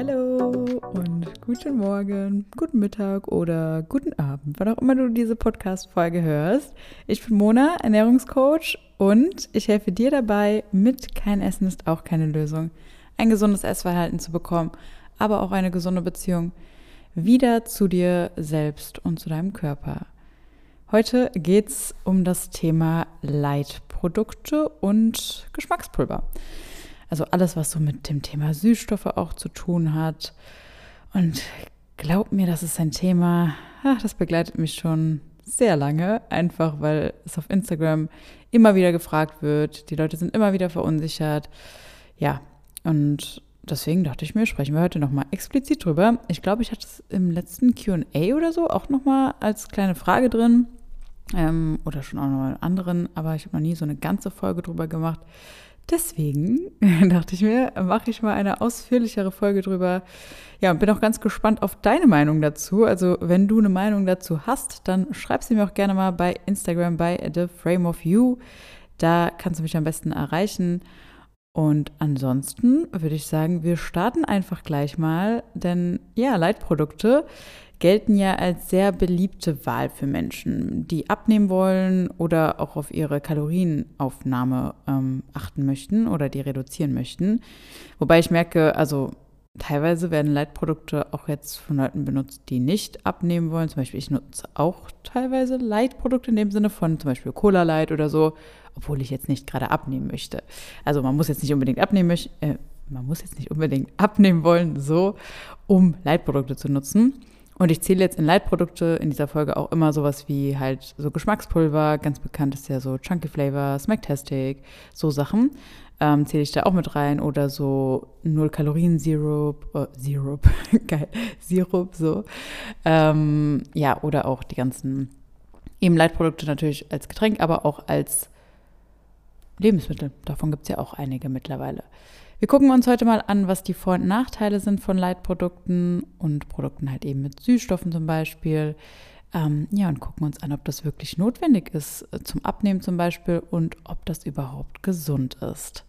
hallo und guten Morgen, guten Mittag oder guten Abend, wann auch immer du diese Podcast-Folge hörst. Ich bin Mona, Ernährungscoach und ich helfe dir dabei, mit kein Essen ist auch keine Lösung, ein gesundes Essverhalten zu bekommen, aber auch eine gesunde Beziehung wieder zu dir selbst und zu deinem Körper. Heute geht es um das Thema Leitprodukte und Geschmackspulver. Also alles, was so mit dem Thema Süßstoffe auch zu tun hat. Und glaub mir, das ist ein Thema, ach, das begleitet mich schon sehr lange, einfach weil es auf Instagram immer wieder gefragt wird. Die Leute sind immer wieder verunsichert. Ja, und deswegen dachte ich mir, sprechen wir heute nochmal explizit drüber. Ich glaube, ich hatte es im letzten QA oder so auch nochmal als kleine Frage drin. Ähm, oder schon auch noch in anderen, aber ich habe noch nie so eine ganze Folge drüber gemacht. Deswegen dachte ich mir, mache ich mal eine ausführlichere Folge drüber. Ja, und bin auch ganz gespannt auf deine Meinung dazu. Also, wenn du eine Meinung dazu hast, dann schreib sie mir auch gerne mal bei Instagram bei The Frame of You. Da kannst du mich am besten erreichen. Und ansonsten würde ich sagen, wir starten einfach gleich mal, denn ja, Leitprodukte gelten ja als sehr beliebte Wahl für Menschen, die abnehmen wollen oder auch auf ihre Kalorienaufnahme ähm, achten möchten oder die reduzieren möchten. Wobei ich merke, also teilweise werden Leitprodukte auch jetzt von Leuten benutzt, die nicht abnehmen wollen. Zum Beispiel, ich nutze auch teilweise Leitprodukte in dem Sinne von zum Beispiel Cola Light oder so, obwohl ich jetzt nicht gerade abnehmen möchte. Also man muss jetzt nicht unbedingt abnehmen, äh, man muss jetzt nicht unbedingt abnehmen wollen, so, um Leitprodukte zu nutzen. Und ich zähle jetzt in Leitprodukte in dieser Folge auch immer sowas wie halt so Geschmackspulver, ganz bekannt ist ja so Chunky Flavor, Smacktastic, so Sachen. Ähm, zähle ich da auch mit rein oder so Null Kalorien Sirup, äh, Sirup, geil, Sirup, so. Ähm, ja, oder auch die ganzen eben Leitprodukte natürlich als Getränk, aber auch als Lebensmittel. Davon gibt es ja auch einige mittlerweile. Wir gucken uns heute mal an, was die Vor- und Nachteile sind von Leitprodukten und Produkten halt eben mit Süßstoffen zum Beispiel. Ähm, ja, und gucken uns an, ob das wirklich notwendig ist äh, zum Abnehmen zum Beispiel und ob das überhaupt gesund ist.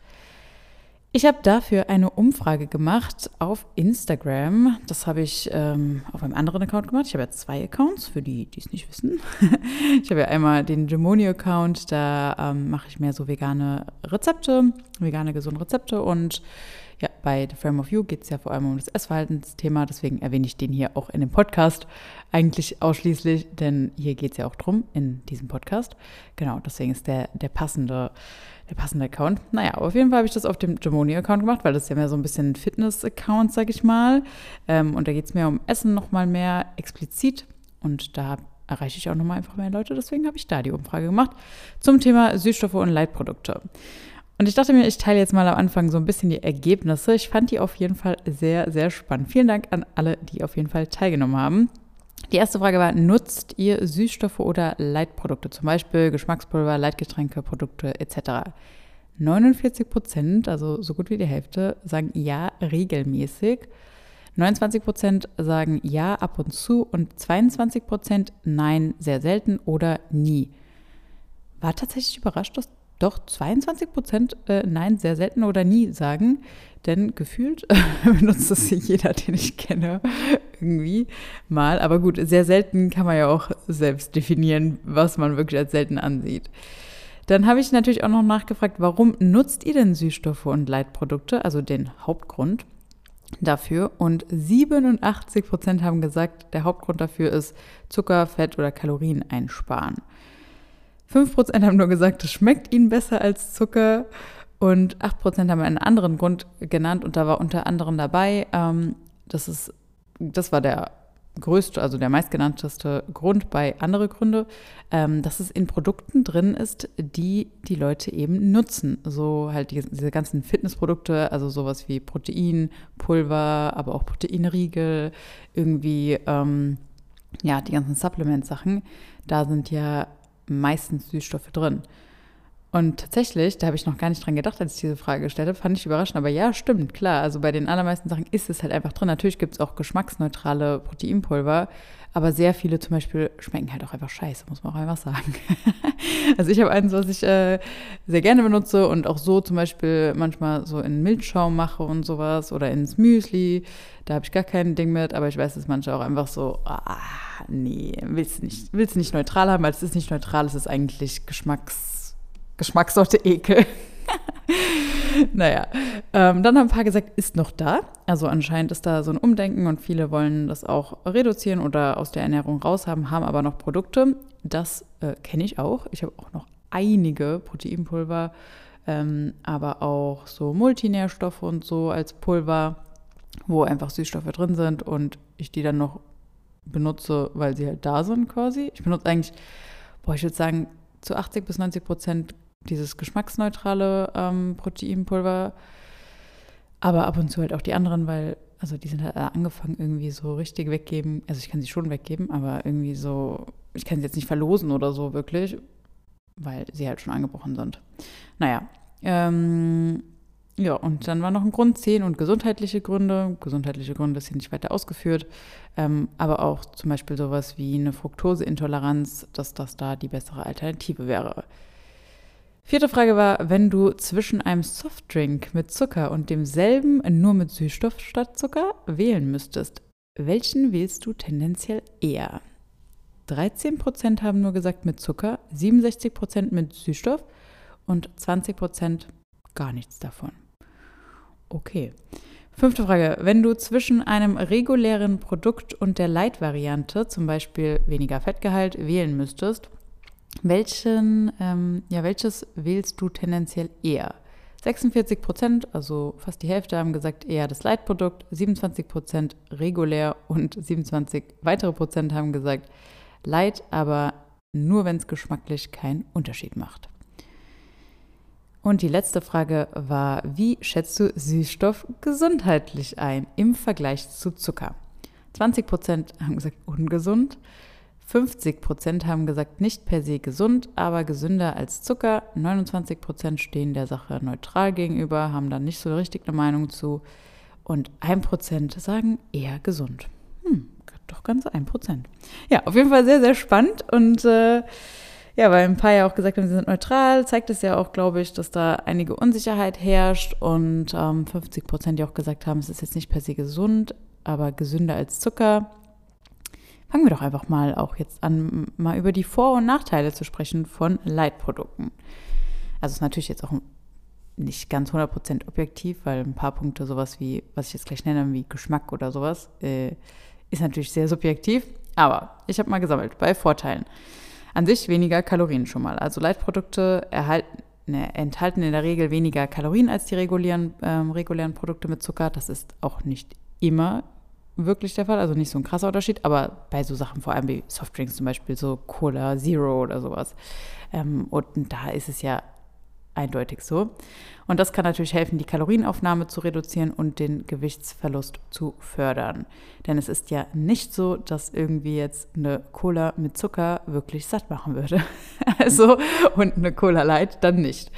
Ich habe dafür eine Umfrage gemacht auf Instagram. Das habe ich ähm, auf einem anderen Account gemacht. Ich habe ja zwei Accounts, für die, die es nicht wissen. ich habe ja einmal den Gemonio-Account, da ähm, mache ich mehr so vegane Rezepte, vegane gesunde Rezepte. Und ja, bei The Frame of You geht es ja vor allem um das Essverhaltensthema. Deswegen erwähne ich den hier auch in dem Podcast eigentlich ausschließlich, denn hier geht es ja auch drum in diesem Podcast. Genau, deswegen ist der, der passende der passende Account. Naja, aber auf jeden Fall habe ich das auf dem Gemoni-Account gemacht, weil das ist ja mehr so ein bisschen ein Fitness-Account, sag ich mal. Ähm, und da geht es mehr um Essen nochmal mehr explizit. Und da erreiche ich auch nochmal einfach mehr Leute. Deswegen habe ich da die Umfrage gemacht zum Thema Süßstoffe und Leitprodukte. Und ich dachte mir, ich teile jetzt mal am Anfang so ein bisschen die Ergebnisse. Ich fand die auf jeden Fall sehr, sehr spannend. Vielen Dank an alle, die auf jeden Fall teilgenommen haben. Die erste Frage war, nutzt ihr Süßstoffe oder Leitprodukte, zum Beispiel Geschmackspulver, Leitgetränke, Produkte etc.? 49 Prozent, also so gut wie die Hälfte, sagen ja regelmäßig. 29 Prozent sagen ja ab und zu und 22 Prozent nein sehr selten oder nie. War tatsächlich überrascht, dass doch 22 Prozent äh, Nein sehr selten oder nie sagen, denn gefühlt benutzt das jeder, den ich kenne, irgendwie mal. Aber gut, sehr selten kann man ja auch selbst definieren, was man wirklich als selten ansieht. Dann habe ich natürlich auch noch nachgefragt, warum nutzt ihr denn Süßstoffe und Leitprodukte, also den Hauptgrund dafür? Und 87 Prozent haben gesagt, der Hauptgrund dafür ist Zucker, Fett oder Kalorien einsparen. 5% haben nur gesagt, es schmeckt ihnen besser als Zucker. Und 8% haben einen anderen Grund genannt und da war unter anderem dabei, ähm, das ist, das war der größte, also der meistgenannteste Grund bei andere Gründe, ähm, dass es in Produkten drin ist, die die Leute eben nutzen. So halt die, diese ganzen Fitnessprodukte, also sowas wie Protein, Pulver, aber auch Proteinriegel, irgendwie, ähm, ja, die ganzen Supplement-Sachen, da sind ja meistens Süßstoffe drin. Und tatsächlich, da habe ich noch gar nicht dran gedacht, als ich diese Frage gestellt habe, fand ich überraschend. Aber ja, stimmt, klar. Also bei den allermeisten Sachen ist es halt einfach drin. Natürlich gibt es auch geschmacksneutrale Proteinpulver, aber sehr viele zum Beispiel schmecken halt auch einfach scheiße, muss man auch einfach sagen. also ich habe eins, was ich äh, sehr gerne benutze und auch so zum Beispiel manchmal so in Milchschaum mache und sowas oder ins Müsli. Da habe ich gar kein Ding mit, aber ich weiß, dass manche auch einfach so, ah, nee, willst nicht, willst nicht neutral haben, weil es ist nicht neutral, es ist eigentlich Geschmacks Geschmackssorte Ekel. naja, ähm, dann haben ein paar gesagt, ist noch da. Also anscheinend ist da so ein Umdenken und viele wollen das auch reduzieren oder aus der Ernährung raushaben, haben aber noch Produkte. Das äh, kenne ich auch. Ich habe auch noch einige Proteinpulver, ähm, aber auch so Multinährstoffe und so als Pulver, wo einfach Süßstoffe drin sind und ich die dann noch benutze, weil sie halt da sind quasi. Ich benutze eigentlich, boah, ich würde sagen, zu 80 bis 90 Prozent dieses geschmacksneutrale ähm, Proteinpulver, aber ab und zu halt auch die anderen, weil, also die sind halt angefangen irgendwie so richtig weggeben. Also ich kann sie schon weggeben, aber irgendwie so, ich kann sie jetzt nicht verlosen oder so wirklich, weil sie halt schon angebrochen sind. Naja, ähm, ja, und dann war noch ein Grund 10 und gesundheitliche Gründe. Gesundheitliche Gründe ist hier nicht weiter ausgeführt, ähm, aber auch zum Beispiel sowas wie eine Fructoseintoleranz, dass das da die bessere Alternative wäre. Vierte Frage war, wenn du zwischen einem Softdrink mit Zucker und demselben nur mit Süßstoff statt Zucker wählen müsstest, welchen wählst du tendenziell eher? 13% haben nur gesagt mit Zucker, 67% mit Süßstoff und 20% gar nichts davon. Okay. Fünfte Frage. Wenn du zwischen einem regulären Produkt und der Light-Variante, zum Beispiel weniger Fettgehalt, wählen müsstest, welchen, ähm, ja, welches wählst du tendenziell eher? 46 Prozent, also fast die Hälfte, haben gesagt eher das Leitprodukt, 27 Prozent regulär und 27 weitere Prozent haben gesagt Light, aber nur wenn es geschmacklich keinen Unterschied macht. Und die letzte Frage war, wie schätzt du Süßstoff gesundheitlich ein im Vergleich zu Zucker? 20 Prozent haben gesagt ungesund, 50 Prozent haben gesagt, nicht per se gesund, aber gesünder als Zucker. 29 Prozent stehen der Sache neutral gegenüber, haben dann nicht so richtig eine Meinung zu. Und 1 Prozent sagen eher gesund. Hm, doch ganz 1 Prozent. Ja, auf jeden Fall sehr, sehr spannend. Und äh, ja, weil ein paar ja auch gesagt haben, sie sind neutral, zeigt es ja auch, glaube ich, dass da einige Unsicherheit herrscht. Und ähm, 50 Prozent ja auch gesagt haben, es ist jetzt nicht per se gesund, aber gesünder als Zucker. Fangen wir doch einfach mal auch jetzt an, mal über die Vor- und Nachteile zu sprechen von Leitprodukten. Also es ist natürlich jetzt auch nicht ganz 100% objektiv, weil ein paar Punkte, sowas wie, was ich jetzt gleich nenne, wie Geschmack oder sowas, äh, ist natürlich sehr subjektiv. Aber ich habe mal gesammelt bei Vorteilen. An sich weniger Kalorien schon mal. Also Leitprodukte erhalten, ne, enthalten in der Regel weniger Kalorien als die regulären, ähm, regulären Produkte mit Zucker. Das ist auch nicht immer wirklich der Fall, also nicht so ein krasser Unterschied, aber bei so Sachen, vor allem wie Softdrinks zum Beispiel, so Cola Zero oder sowas. Ähm, und da ist es ja eindeutig so. Und das kann natürlich helfen, die Kalorienaufnahme zu reduzieren und den Gewichtsverlust zu fördern. Denn es ist ja nicht so, dass irgendwie jetzt eine Cola mit Zucker wirklich satt machen würde. also, und eine Cola Light dann nicht.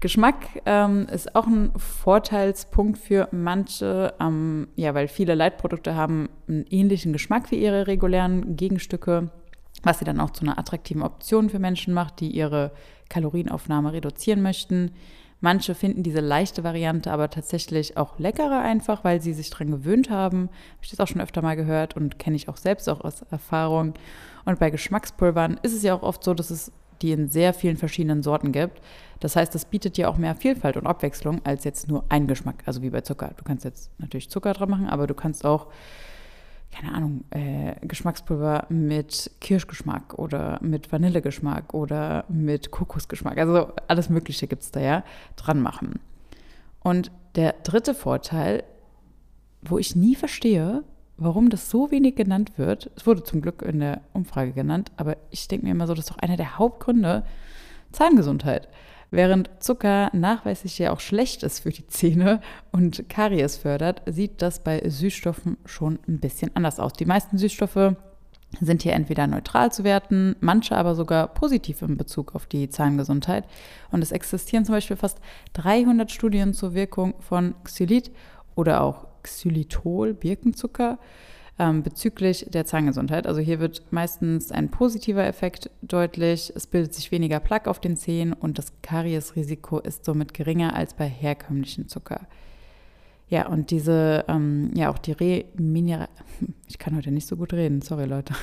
Geschmack ähm, ist auch ein Vorteilspunkt für manche, ähm, ja, weil viele Leitprodukte haben einen ähnlichen Geschmack wie ihre regulären Gegenstücke, was sie dann auch zu einer attraktiven Option für Menschen macht, die ihre Kalorienaufnahme reduzieren möchten. Manche finden diese leichte Variante aber tatsächlich auch leckerer einfach, weil sie sich daran gewöhnt haben. Habe ich das auch schon öfter mal gehört und kenne ich auch selbst auch aus Erfahrung. Und bei Geschmackspulvern ist es ja auch oft so, dass es die in sehr vielen verschiedenen Sorten gibt. Das heißt, das bietet dir auch mehr Vielfalt und Abwechslung als jetzt nur ein Geschmack, also wie bei Zucker. Du kannst jetzt natürlich Zucker dran machen, aber du kannst auch, keine Ahnung, äh, Geschmackspulver mit Kirschgeschmack oder mit Vanillegeschmack oder mit Kokosgeschmack. Also alles Mögliche gibt es da ja dran machen. Und der dritte Vorteil, wo ich nie verstehe, warum das so wenig genannt wird. Es wurde zum Glück in der Umfrage genannt, aber ich denke mir immer so, das ist doch einer der Hauptgründe Zahngesundheit. Während Zucker nachweislich ja auch schlecht ist für die Zähne und Karies fördert, sieht das bei Süßstoffen schon ein bisschen anders aus. Die meisten Süßstoffe sind hier entweder neutral zu werten, manche aber sogar positiv in Bezug auf die Zahngesundheit. Und es existieren zum Beispiel fast 300 Studien zur Wirkung von Xylit oder auch Xylitol, Birkenzucker, ähm, bezüglich der Zahngesundheit. Also hier wird meistens ein positiver Effekt deutlich. Es bildet sich weniger Plaque auf den Zähnen und das Kariesrisiko ist somit geringer als bei herkömmlichen Zucker. Ja, und diese, ähm, ja, auch die Remineral... Ich kann heute nicht so gut reden, sorry Leute.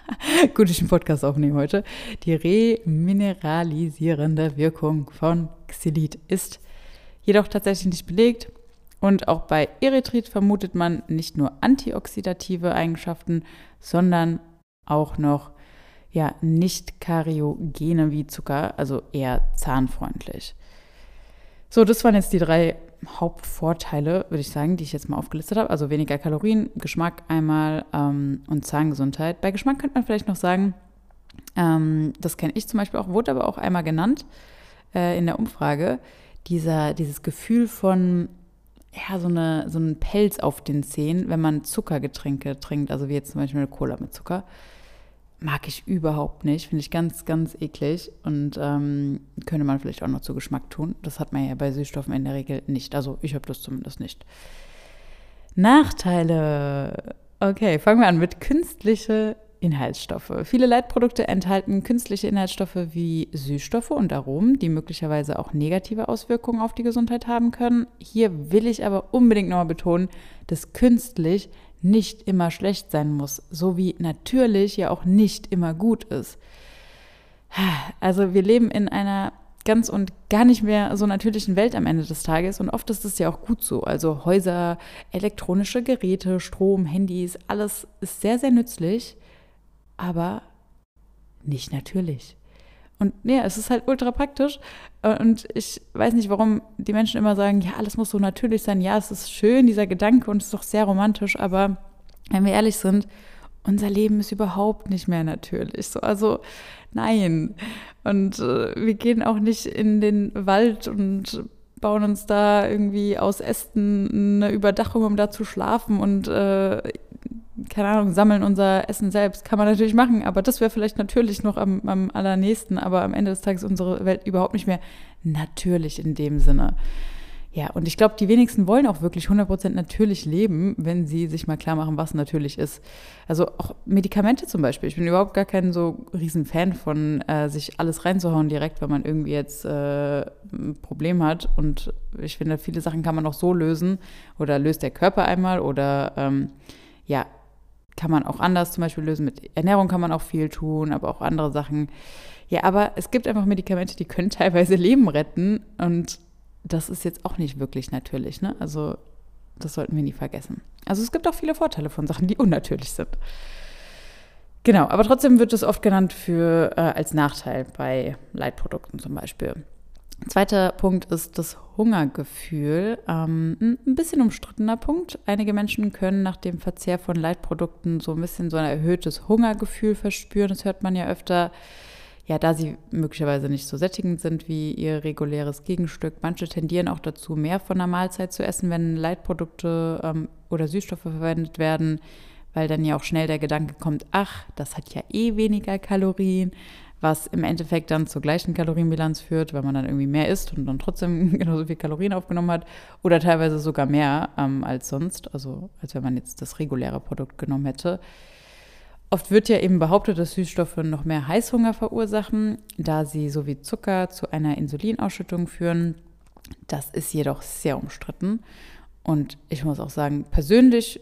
gut, ich einen Podcast aufnehme heute. Die remineralisierende Wirkung von Xylit ist jedoch tatsächlich nicht belegt. Und auch bei Erythrit vermutet man nicht nur antioxidative Eigenschaften, sondern auch noch ja, nicht kariogene wie Zucker, also eher zahnfreundlich. So, das waren jetzt die drei Hauptvorteile, würde ich sagen, die ich jetzt mal aufgelistet habe. Also weniger Kalorien, Geschmack einmal ähm, und Zahngesundheit. Bei Geschmack könnte man vielleicht noch sagen, ähm, das kenne ich zum Beispiel auch, wurde aber auch einmal genannt äh, in der Umfrage, dieser, dieses Gefühl von ja, so, eine, so einen Pelz auf den Zähnen, wenn man Zuckergetränke trinkt, also wie jetzt zum Beispiel eine Cola mit Zucker. Mag ich überhaupt nicht, finde ich ganz, ganz eklig und ähm, könnte man vielleicht auch noch zu Geschmack tun. Das hat man ja bei Süßstoffen in der Regel nicht. Also ich habe das zumindest nicht. Nachteile. Okay, fangen wir an mit künstliche Inhaltsstoffe. Viele Leitprodukte enthalten künstliche Inhaltsstoffe wie Süßstoffe und Aromen, die möglicherweise auch negative Auswirkungen auf die Gesundheit haben können. Hier will ich aber unbedingt nochmal betonen, dass künstlich nicht immer schlecht sein muss, so wie natürlich ja auch nicht immer gut ist. Also wir leben in einer ganz und gar nicht mehr so natürlichen Welt am Ende des Tages und oft ist es ja auch gut so. Also Häuser, elektronische Geräte, Strom, Handys, alles ist sehr, sehr nützlich aber nicht natürlich. Und ja, es ist halt ultra praktisch. Und ich weiß nicht, warum die Menschen immer sagen, ja, alles muss so natürlich sein. Ja, es ist schön, dieser Gedanke, und es ist doch sehr romantisch. Aber wenn wir ehrlich sind, unser Leben ist überhaupt nicht mehr natürlich. So, also nein. Und äh, wir gehen auch nicht in den Wald und bauen uns da irgendwie aus Ästen eine Überdachung, um da zu schlafen und äh, keine Ahnung, sammeln unser Essen selbst. Kann man natürlich machen, aber das wäre vielleicht natürlich noch am, am allernächsten, aber am Ende des Tages unsere Welt überhaupt nicht mehr natürlich in dem Sinne. Ja, und ich glaube, die wenigsten wollen auch wirklich 100% natürlich leben, wenn sie sich mal klar machen, was natürlich ist. Also auch Medikamente zum Beispiel. Ich bin überhaupt gar kein so riesen Fan von, äh, sich alles reinzuhauen direkt, wenn man irgendwie jetzt äh, ein Problem hat. Und ich finde, viele Sachen kann man auch so lösen oder löst der Körper einmal oder ähm, ja, kann man auch anders zum Beispiel lösen. Mit Ernährung kann man auch viel tun, aber auch andere Sachen. Ja, aber es gibt einfach Medikamente, die können teilweise Leben retten und das ist jetzt auch nicht wirklich natürlich. Ne? Also das sollten wir nie vergessen. Also es gibt auch viele Vorteile von Sachen, die unnatürlich sind. Genau, aber trotzdem wird es oft genannt für, äh, als Nachteil bei Leitprodukten zum Beispiel. Zweiter Punkt ist das Hungergefühl. Ähm, ein bisschen umstrittener Punkt. Einige Menschen können nach dem Verzehr von Leitprodukten so ein bisschen so ein erhöhtes Hungergefühl verspüren. Das hört man ja öfter. Ja, da sie möglicherweise nicht so sättigend sind wie ihr reguläres Gegenstück. Manche tendieren auch dazu, mehr von der Mahlzeit zu essen, wenn Leitprodukte ähm, oder Süßstoffe verwendet werden, weil dann ja auch schnell der Gedanke kommt, ach, das hat ja eh weniger Kalorien was im Endeffekt dann zur gleichen Kalorienbilanz führt, weil man dann irgendwie mehr isst und dann trotzdem genauso viel Kalorien aufgenommen hat oder teilweise sogar mehr ähm, als sonst, also als wenn man jetzt das reguläre Produkt genommen hätte. Oft wird ja eben behauptet, dass Süßstoffe noch mehr Heißhunger verursachen, da sie so wie Zucker zu einer Insulinausschüttung führen. Das ist jedoch sehr umstritten. Und ich muss auch sagen, persönlich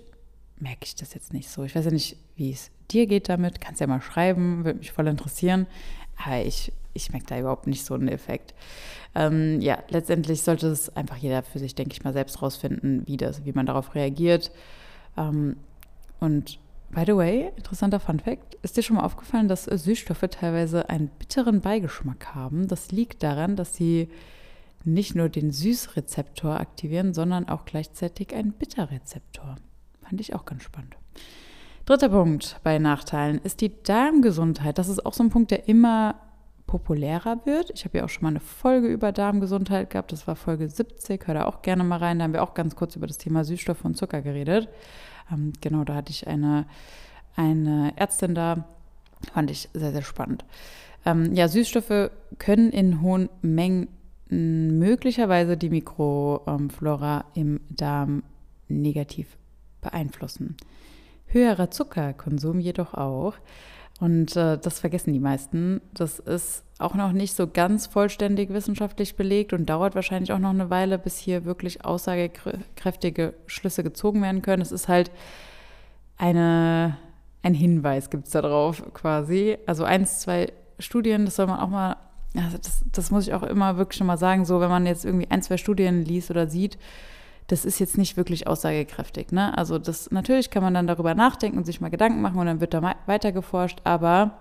merke ich das jetzt nicht so. Ich weiß ja nicht, wie es dir geht damit. Kannst ja mal schreiben, würde mich voll interessieren. Aber ich, ich merke da überhaupt nicht so einen Effekt. Ähm, ja, letztendlich sollte es einfach jeder für sich, denke ich mal, selbst rausfinden, wie, das, wie man darauf reagiert. Ähm, und by the way, interessanter Fun Fact: Ist dir schon mal aufgefallen, dass Süßstoffe teilweise einen bitteren Beigeschmack haben? Das liegt daran, dass sie nicht nur den Süßrezeptor aktivieren, sondern auch gleichzeitig einen Bitterrezeptor. Fand ich auch ganz spannend. Dritter Punkt bei Nachteilen ist die Darmgesundheit. Das ist auch so ein Punkt, der immer populärer wird. Ich habe ja auch schon mal eine Folge über Darmgesundheit gehabt. Das war Folge 70. Hör da auch gerne mal rein. Da haben wir auch ganz kurz über das Thema Süßstoffe und Zucker geredet. Ähm, genau, da hatte ich eine eine Ärztin da. Fand ich sehr, sehr spannend. Ähm, ja, Süßstoffe können in hohen Mengen möglicherweise die Mikroflora im Darm negativ beeinflussen. Höherer Zuckerkonsum jedoch auch. Und äh, das vergessen die meisten. Das ist auch noch nicht so ganz vollständig wissenschaftlich belegt und dauert wahrscheinlich auch noch eine Weile, bis hier wirklich aussagekräftige Schlüsse gezogen werden können. Es ist halt eine, ein Hinweis, gibt es da drauf quasi. Also eins, zwei Studien, das soll man auch mal, also das, das muss ich auch immer wirklich schon mal sagen, so wenn man jetzt irgendwie ein, zwei Studien liest oder sieht, das ist jetzt nicht wirklich aussagekräftig. Ne? Also das natürlich kann man dann darüber nachdenken und sich mal Gedanken machen und dann wird da weiter geforscht, aber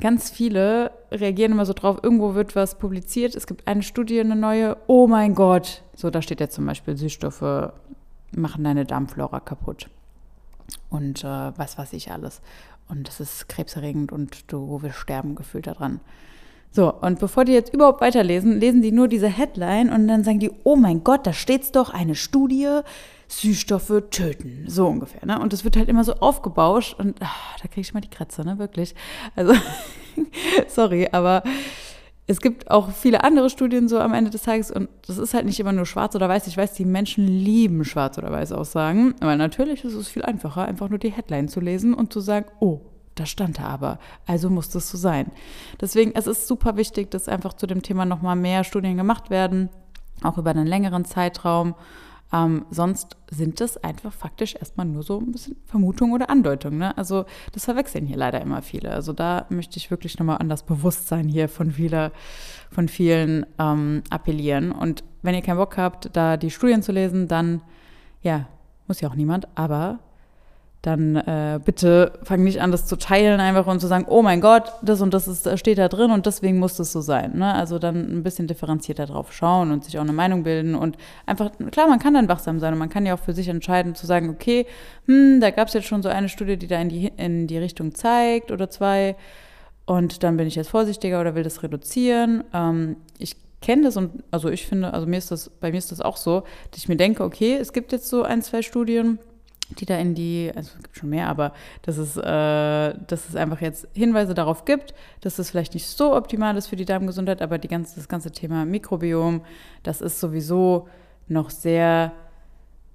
ganz viele reagieren immer so drauf, irgendwo wird was publiziert, es gibt eine Studie, eine neue, oh mein Gott, so da steht ja zum Beispiel, Süßstoffe machen deine Darmflora kaputt und äh, was weiß ich alles. Und das ist krebserregend und du wirst sterben gefühlt daran. So, und bevor die jetzt überhaupt weiterlesen, lesen die nur diese Headline und dann sagen die, oh mein Gott, da steht's doch, eine Studie, Süßstoffe töten. So ungefähr, ne? Und das wird halt immer so aufgebauscht und ach, da kriege ich mal die Kratze, ne? Wirklich. Also, sorry, aber es gibt auch viele andere Studien so am Ende des Tages und das ist halt nicht immer nur schwarz oder weiß. Ich weiß, die Menschen lieben schwarz oder weiß Aussagen, aber natürlich ist es viel einfacher, einfach nur die Headline zu lesen und zu sagen, oh, da stand er aber, also muss das so sein. Deswegen, es ist super wichtig, dass einfach zu dem Thema nochmal mehr Studien gemacht werden, auch über einen längeren Zeitraum. Ähm, sonst sind das einfach faktisch erstmal nur so ein bisschen Vermutung oder Andeutung. Ne? Also das verwechseln hier leider immer viele. Also da möchte ich wirklich nochmal an das Bewusstsein hier von, viele, von vielen ähm, appellieren. Und wenn ihr keinen Bock habt, da die Studien zu lesen, dann, ja, muss ja auch niemand, aber dann äh, bitte fang nicht an, das zu teilen einfach und zu sagen, oh mein Gott, das und das ist, steht da drin und deswegen muss das so sein. Ne? Also dann ein bisschen differenzierter drauf schauen und sich auch eine Meinung bilden und einfach, klar, man kann dann wachsam sein und man kann ja auch für sich entscheiden zu sagen, okay, hm, da gab es jetzt schon so eine Studie, die da in die, in die Richtung zeigt oder zwei und dann bin ich jetzt vorsichtiger oder will das reduzieren. Ähm, ich kenne das und also ich finde, also mir ist das, bei mir ist das auch so, dass ich mir denke, okay, es gibt jetzt so ein, zwei Studien, die da in die, also es gibt schon mehr, aber dass es, äh, dass es einfach jetzt Hinweise darauf gibt, dass es vielleicht nicht so optimal ist für die Darmgesundheit, aber die ganze, das ganze Thema Mikrobiom, das ist sowieso noch sehr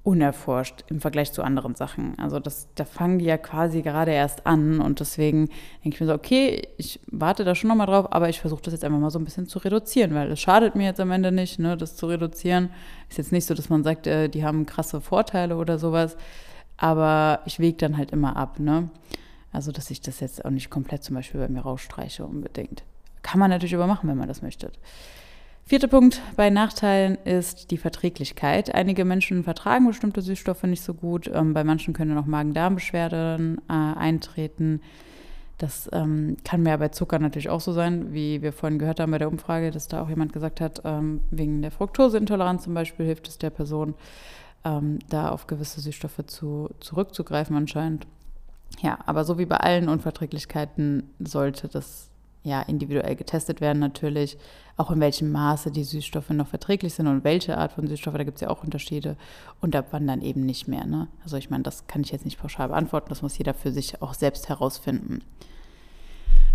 unerforscht im Vergleich zu anderen Sachen. Also das, da fangen die ja quasi gerade erst an und deswegen denke ich mir so, okay, ich warte da schon nochmal drauf, aber ich versuche das jetzt einfach mal so ein bisschen zu reduzieren, weil es schadet mir jetzt am Ende nicht, ne, das zu reduzieren. Ist jetzt nicht so, dass man sagt, äh, die haben krasse Vorteile oder sowas aber ich wege dann halt immer ab, ne? Also, dass ich das jetzt auch nicht komplett zum Beispiel bei mir rausstreiche unbedingt. Kann man natürlich aber machen, wenn man das möchte. Vierter Punkt bei Nachteilen ist die Verträglichkeit. Einige Menschen vertragen bestimmte Süßstoffe nicht so gut. Ähm, bei manchen können auch Magen-Darm-Beschwerden äh, eintreten. Das ähm, kann mir bei Zucker natürlich auch so sein, wie wir vorhin gehört haben bei der Umfrage, dass da auch jemand gesagt hat, ähm, wegen der Fructoseintoleranz zum Beispiel hilft es der Person ähm, da auf gewisse Süßstoffe zu, zurückzugreifen anscheinend. Ja, aber so wie bei allen Unverträglichkeiten sollte das ja individuell getestet werden natürlich, auch in welchem Maße die Süßstoffe noch verträglich sind und welche Art von Süßstoffe, da gibt es ja auch Unterschiede und ab wann dann eben nicht mehr. Ne? Also ich meine, das kann ich jetzt nicht pauschal beantworten, das muss jeder für sich auch selbst herausfinden.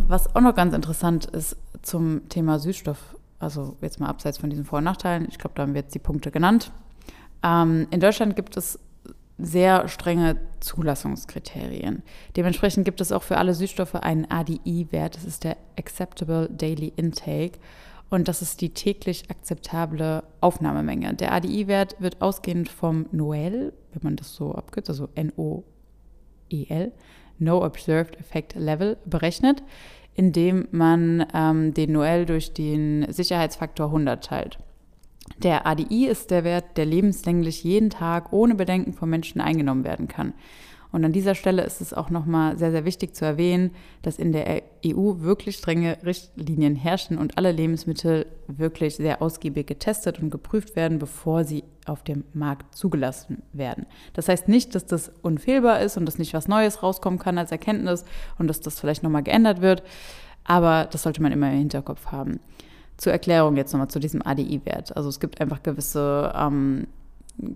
Was auch noch ganz interessant ist zum Thema Süßstoff, also jetzt mal abseits von diesen Vor- und Nachteilen, ich glaube, da haben wir jetzt die Punkte genannt. Ähm, in Deutschland gibt es sehr strenge Zulassungskriterien. Dementsprechend gibt es auch für alle Süßstoffe einen ADI-Wert. Das ist der Acceptable Daily Intake. Und das ist die täglich akzeptable Aufnahmemenge. Der ADI-Wert wird ausgehend vom NOEL, wenn man das so abkürzt, also N-O-E-L, No Observed Effect Level, berechnet, indem man ähm, den NOEL durch den Sicherheitsfaktor 100 teilt. Der ADI ist der Wert, der lebenslänglich jeden Tag ohne Bedenken von Menschen eingenommen werden kann. Und an dieser Stelle ist es auch nochmal sehr, sehr wichtig zu erwähnen, dass in der EU wirklich strenge Richtlinien herrschen und alle Lebensmittel wirklich sehr ausgiebig getestet und geprüft werden, bevor sie auf dem Markt zugelassen werden. Das heißt nicht, dass das unfehlbar ist und dass nicht was Neues rauskommen kann als Erkenntnis und dass das vielleicht nochmal geändert wird, aber das sollte man immer im Hinterkopf haben. Zur Erklärung jetzt nochmal zu diesem ADI-Wert. Also es gibt einfach gewisse ähm,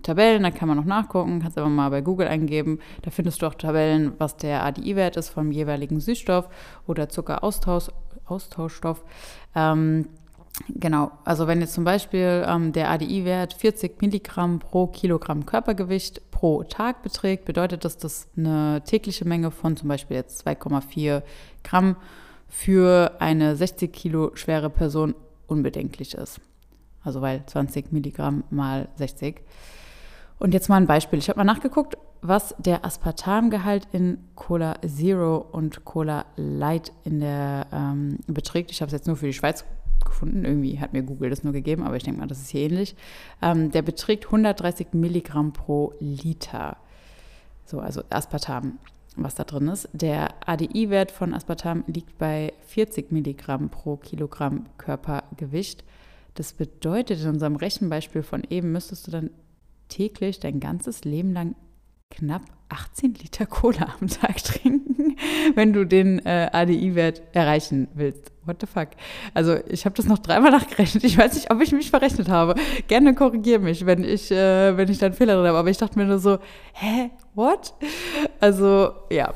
Tabellen, da kann man noch nachgucken, kannst aber mal bei Google eingeben. Da findest du auch Tabellen, was der ADI-Wert ist vom jeweiligen Süßstoff oder Zuckeraustauschstoff. Ähm, Genau, also wenn jetzt zum Beispiel ähm, der ADI-Wert 40 Milligramm pro Kilogramm Körpergewicht pro Tag beträgt, bedeutet das, dass eine tägliche Menge von zum Beispiel jetzt 2,4 Gramm für eine 60 Kilo schwere Person unbedenklich ist. Also weil 20 Milligramm mal 60. Und jetzt mal ein Beispiel. Ich habe mal nachgeguckt, was der Aspartamgehalt in Cola Zero und Cola Light in der ähm, beträgt. Ich habe es jetzt nur für die Schweiz gefunden. Irgendwie hat mir Google das nur gegeben, aber ich denke mal, das ist hier ähnlich. Ähm, der beträgt 130 Milligramm pro Liter. So, also Aspartam, was da drin ist. Der ADI-Wert von Aspartam liegt bei 40 Milligramm pro Kilogramm Körpergewicht. Das bedeutet, in unserem Rechenbeispiel von eben müsstest du dann täglich dein ganzes Leben lang knapp 18 Liter Cola am Tag trinken, wenn du den äh, ADI-Wert erreichen willst. What the fuck? Also ich habe das noch dreimal nachgerechnet. Ich weiß nicht, ob ich mich verrechnet habe. Gerne korrigiere mich, wenn ich, äh, wenn ich da einen Fehler drin habe. Aber ich dachte mir nur so, hä, what? Also ja,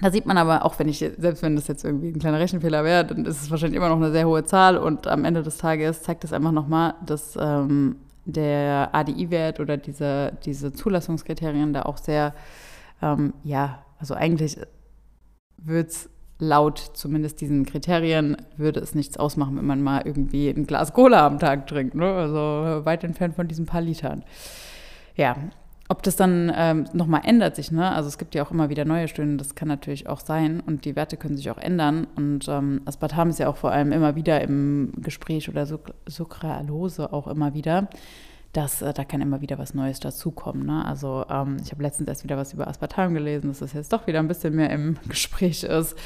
da sieht man aber, auch wenn ich, selbst wenn das jetzt irgendwie ein kleiner Rechenfehler wäre, dann ist es wahrscheinlich immer noch eine sehr hohe Zahl und am Ende des Tages zeigt es einfach nochmal, dass ähm, der ADI-Wert oder diese, diese Zulassungskriterien da auch sehr, ähm, ja, also eigentlich wird es laut zumindest diesen Kriterien, würde es nichts ausmachen, wenn man mal irgendwie ein Glas Cola am Tag trinkt. Ne? Also weit entfernt von diesen paar Litern. Ja, ob das dann ähm, nochmal ändert sich, ne? Also es gibt ja auch immer wieder neue Studien, das kann natürlich auch sein und die Werte können sich auch ändern. Und ähm, Aspartam ist ja auch vor allem immer wieder im Gespräch oder Sucralose auch immer wieder dass äh, da kann immer wieder was Neues dazukommen. Ne? Also ähm, ich habe letztens erst wieder was über Aspartam gelesen, dass das jetzt doch wieder ein bisschen mehr im Gespräch ist.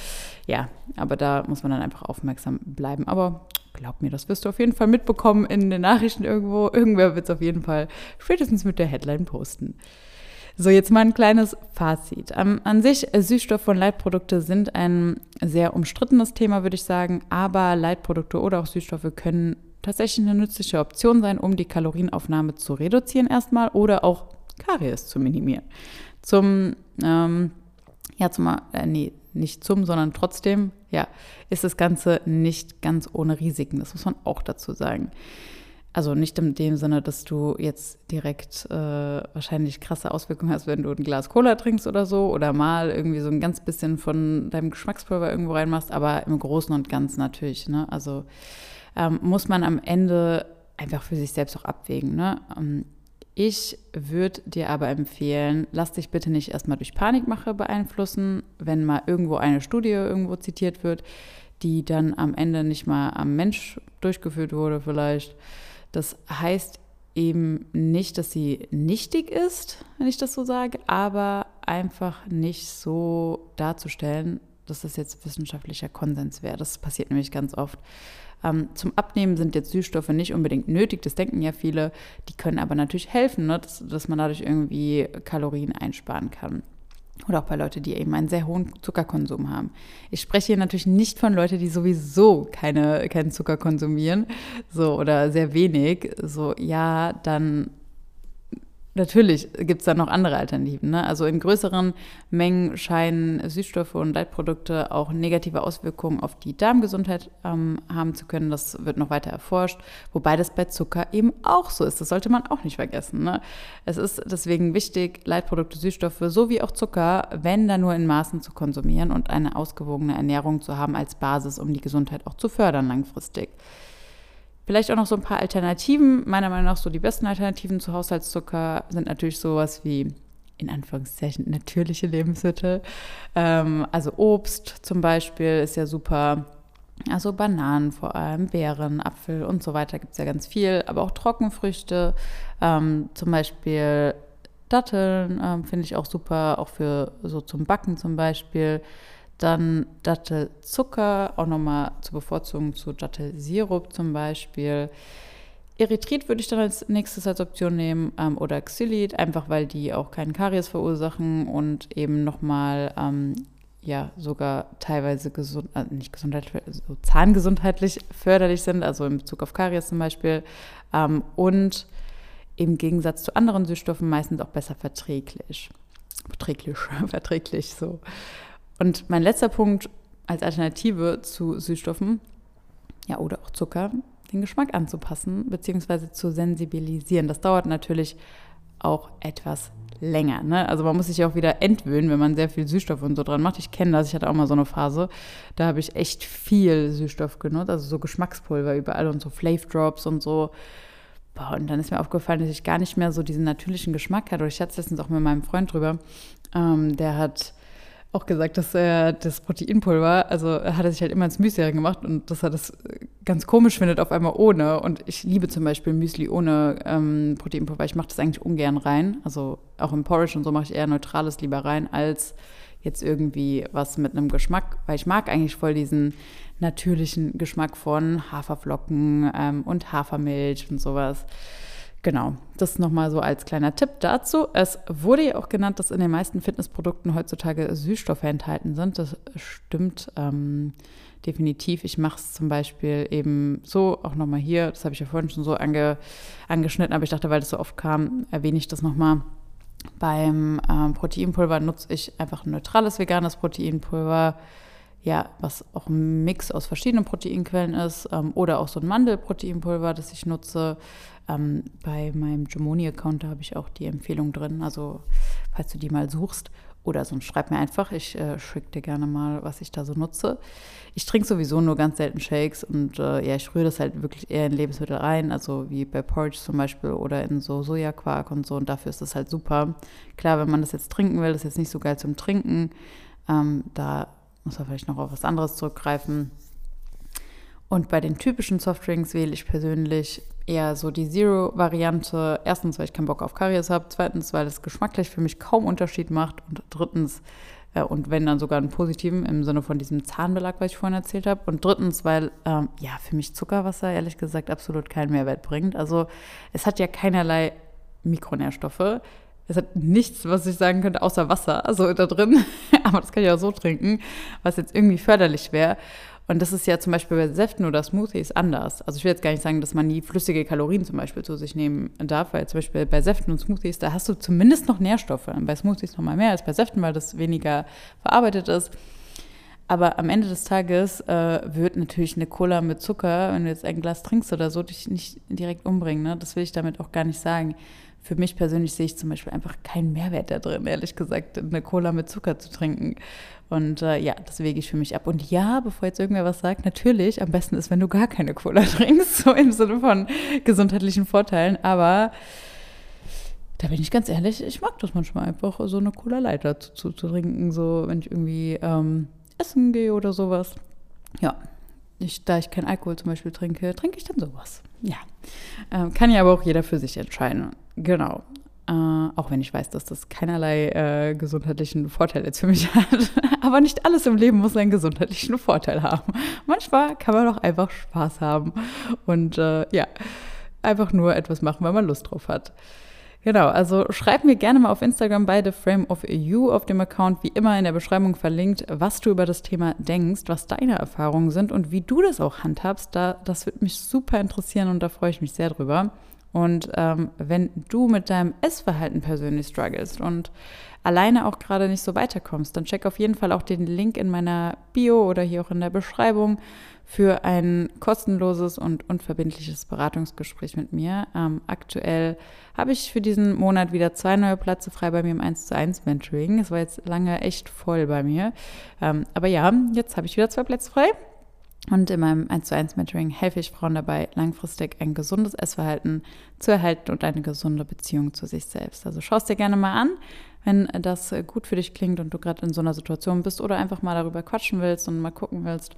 Ja, aber da muss man dann einfach aufmerksam bleiben. Aber glaub mir, das wirst du auf jeden Fall mitbekommen in den Nachrichten irgendwo. Irgendwer wird es auf jeden Fall spätestens mit der Headline posten. So, jetzt mal ein kleines Fazit. Um, an sich, äh, Süßstoffe und Leitprodukte sind ein sehr umstrittenes Thema, würde ich sagen. Aber Leitprodukte oder auch Süßstoffe können tatsächlich eine nützliche Option sein, um die Kalorienaufnahme zu reduzieren erstmal oder auch Karies zu minimieren. Zum, ähm, ja, zum, äh, nee, nicht zum, sondern trotzdem, ja, ist das Ganze nicht ganz ohne Risiken. Das muss man auch dazu sagen. Also nicht in dem Sinne, dass du jetzt direkt äh, wahrscheinlich krasse Auswirkungen hast, wenn du ein Glas Cola trinkst oder so oder mal irgendwie so ein ganz bisschen von deinem Geschmackspulver irgendwo reinmachst, aber im Großen und Ganzen natürlich. Ne? Also ähm, muss man am Ende einfach für sich selbst auch abwägen. Ne? Ähm, ich würde dir aber empfehlen, lass dich bitte nicht erstmal durch Panikmache beeinflussen, wenn mal irgendwo eine Studie irgendwo zitiert wird, die dann am Ende nicht mal am Mensch durchgeführt wurde vielleicht. Das heißt eben nicht, dass sie nichtig ist, wenn ich das so sage, aber einfach nicht so darzustellen, dass das jetzt wissenschaftlicher Konsens wäre. Das passiert nämlich ganz oft. Ähm, zum Abnehmen sind jetzt Süßstoffe nicht unbedingt nötig, das denken ja viele. Die können aber natürlich helfen, ne? dass, dass man dadurch irgendwie Kalorien einsparen kann. Oder auch bei Leuten, die eben einen sehr hohen Zuckerkonsum haben. Ich spreche hier natürlich nicht von Leuten, die sowieso keine, keinen Zucker konsumieren, so oder sehr wenig. So, ja, dann Natürlich gibt es da noch andere Alternativen. Ne? Also in größeren Mengen scheinen Süßstoffe und Leitprodukte auch negative Auswirkungen auf die Darmgesundheit ähm, haben zu können. Das wird noch weiter erforscht, wobei das bei Zucker eben auch so ist. Das sollte man auch nicht vergessen. Ne? Es ist deswegen wichtig, Leitprodukte, Süßstoffe sowie auch Zucker, wenn da nur in Maßen zu konsumieren und eine ausgewogene Ernährung zu haben als Basis, um die Gesundheit auch zu fördern langfristig. Vielleicht auch noch so ein paar Alternativen. Meiner Meinung nach so die besten Alternativen zu Haushaltszucker sind natürlich sowas wie in Anführungszeichen natürliche Lebensmittel. Ähm, also Obst zum Beispiel ist ja super. Also Bananen vor allem, Beeren, Apfel und so weiter gibt es ja ganz viel. Aber auch Trockenfrüchte, ähm, zum Beispiel Datteln ähm, finde ich auch super, auch für so zum Backen zum Beispiel. Dann Dattelzucker, auch nochmal zu bevorzugen zu Dattelsirup zum Beispiel. Erythrit würde ich dann als nächstes als Option nehmen ähm, oder Xylit, einfach weil die auch keinen Karies verursachen und eben nochmal ähm, ja sogar teilweise gesund, äh, nicht gesundheitlich, so zahngesundheitlich förderlich sind, also in Bezug auf Karies zum Beispiel. Ähm, und im Gegensatz zu anderen Süßstoffen meistens auch besser verträglich. Verträglich, verträglich so. Und mein letzter Punkt als Alternative zu Süßstoffen, ja, oder auch Zucker, den Geschmack anzupassen bzw. zu sensibilisieren. Das dauert natürlich auch etwas länger. Ne? Also man muss sich auch wieder entwöhnen, wenn man sehr viel Süßstoff und so dran macht. Ich kenne das, ich hatte auch mal so eine Phase, da habe ich echt viel Süßstoff genutzt, also so Geschmackspulver überall und so Flav Drops und so. Boah, und dann ist mir aufgefallen, dass ich gar nicht mehr so diesen natürlichen Geschmack hatte. Ich hatte es letztens auch mit meinem Freund drüber. Ähm, der hat auch gesagt, dass er das Proteinpulver, also hat er sich halt immer ins Müsli gemacht und dass er das ganz komisch findet, auf einmal ohne. Und ich liebe zum Beispiel Müsli ohne ähm, Proteinpulver. Ich mache das eigentlich ungern rein. Also auch im Porridge und so mache ich eher Neutrales lieber rein, als jetzt irgendwie was mit einem Geschmack, weil ich mag eigentlich voll diesen natürlichen Geschmack von Haferflocken ähm, und Hafermilch und sowas. Genau, das nochmal so als kleiner Tipp dazu. Es wurde ja auch genannt, dass in den meisten Fitnessprodukten heutzutage Süßstoffe enthalten sind. Das stimmt ähm, definitiv. Ich mache es zum Beispiel eben so, auch nochmal hier, das habe ich ja vorhin schon so ange, angeschnitten, aber ich dachte, weil das so oft kam, erwähne ich das nochmal. Beim ähm, Proteinpulver nutze ich einfach ein neutrales veganes Proteinpulver ja, was auch ein Mix aus verschiedenen Proteinquellen ist ähm, oder auch so ein Mandelproteinpulver, das ich nutze. Ähm, bei meinem Gemoni-Account, habe ich auch die Empfehlung drin. Also, falls du die mal suchst oder sonst schreib mir einfach. Ich äh, schicke dir gerne mal, was ich da so nutze. Ich trinke sowieso nur ganz selten Shakes und äh, ja, ich rühre das halt wirklich eher in Lebensmittel rein, also wie bei Porridge zum Beispiel oder in so Sojaquark und so. Und dafür ist das halt super. Klar, wenn man das jetzt trinken will, ist jetzt nicht so geil zum Trinken. Ähm, da muss man vielleicht noch auf was anderes zurückgreifen. Und bei den typischen Softdrinks wähle ich persönlich eher so die Zero-Variante. Erstens, weil ich keinen Bock auf Karies habe. Zweitens, weil es geschmacklich für mich kaum Unterschied macht. Und drittens, äh, und wenn dann sogar einen positiven im Sinne von diesem Zahnbelag, was ich vorhin erzählt habe. Und drittens, weil ähm, ja für mich Zuckerwasser ehrlich gesagt absolut keinen Mehrwert bringt. Also es hat ja keinerlei Mikronährstoffe. Es hat nichts, was ich sagen könnte, außer Wasser, also da drin. Aber das kann ich auch so trinken, was jetzt irgendwie förderlich wäre. Und das ist ja zum Beispiel bei Säften oder Smoothies anders. Also ich will jetzt gar nicht sagen, dass man nie flüssige Kalorien zum Beispiel zu sich nehmen darf, weil zum Beispiel bei Säften und Smoothies, da hast du zumindest noch Nährstoffe. Und bei Smoothies noch mal mehr als bei Säften, weil das weniger verarbeitet ist. Aber am Ende des Tages äh, wird natürlich eine Cola mit Zucker, wenn du jetzt ein Glas trinkst oder so, dich nicht direkt umbringen. Ne? Das will ich damit auch gar nicht sagen für mich persönlich sehe ich zum Beispiel einfach keinen Mehrwert da drin, ehrlich gesagt, eine Cola mit Zucker zu trinken. Und äh, ja, das wege ich für mich ab. Und ja, bevor jetzt irgendwer was sagt, natürlich, am besten ist, wenn du gar keine Cola trinkst, so im Sinne von gesundheitlichen Vorteilen. Aber da bin ich ganz ehrlich, ich mag das manchmal einfach, so eine Cola Light dazu zu, zu trinken, so wenn ich irgendwie ähm, essen gehe oder sowas. Ja, ich, da ich keinen Alkohol zum Beispiel trinke, trinke ich dann sowas. Ja. Ähm, kann ja aber auch jeder für sich entscheiden. Genau. Äh, auch wenn ich weiß, dass das keinerlei äh, gesundheitlichen Vorteil jetzt für mich hat. aber nicht alles im Leben muss einen gesundheitlichen Vorteil haben. Manchmal kann man auch einfach Spaß haben und äh, ja, einfach nur etwas machen, weil man Lust drauf hat. Genau, also schreib mir gerne mal auf Instagram bei The Frame of You auf dem Account, wie immer in der Beschreibung verlinkt, was du über das Thema denkst, was deine Erfahrungen sind und wie du das auch handhabst. Da, das würde mich super interessieren und da freue ich mich sehr drüber. Und ähm, wenn du mit deinem Essverhalten persönlich struggles und alleine auch gerade nicht so weiterkommst, dann check auf jeden Fall auch den Link in meiner Bio oder hier auch in der Beschreibung für ein kostenloses und unverbindliches Beratungsgespräch mit mir. Ähm, aktuell habe ich für diesen Monat wieder zwei neue Plätze frei bei mir im 1 zu 1 Mentoring. Es war jetzt lange echt voll bei mir. Ähm, aber ja, jetzt habe ich wieder zwei Plätze frei. Und in meinem 1 zu 1 Mentoring helfe ich Frauen dabei, langfristig ein gesundes Essverhalten zu erhalten und eine gesunde Beziehung zu sich selbst. Also schau es dir gerne mal an, wenn das gut für dich klingt und du gerade in so einer Situation bist oder einfach mal darüber quatschen willst und mal gucken willst,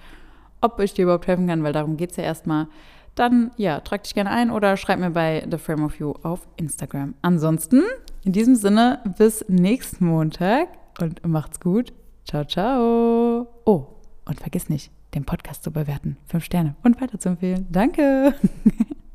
ob ich dir überhaupt helfen kann, weil darum geht es ja erstmal, dann ja, trag dich gerne ein oder schreib mir bei The Frame of You auf Instagram. Ansonsten, in diesem Sinne, bis nächsten Montag und macht's gut. Ciao, ciao. Oh, und vergiss nicht, den Podcast zu bewerten. Fünf Sterne und weiterzuempfehlen. Danke.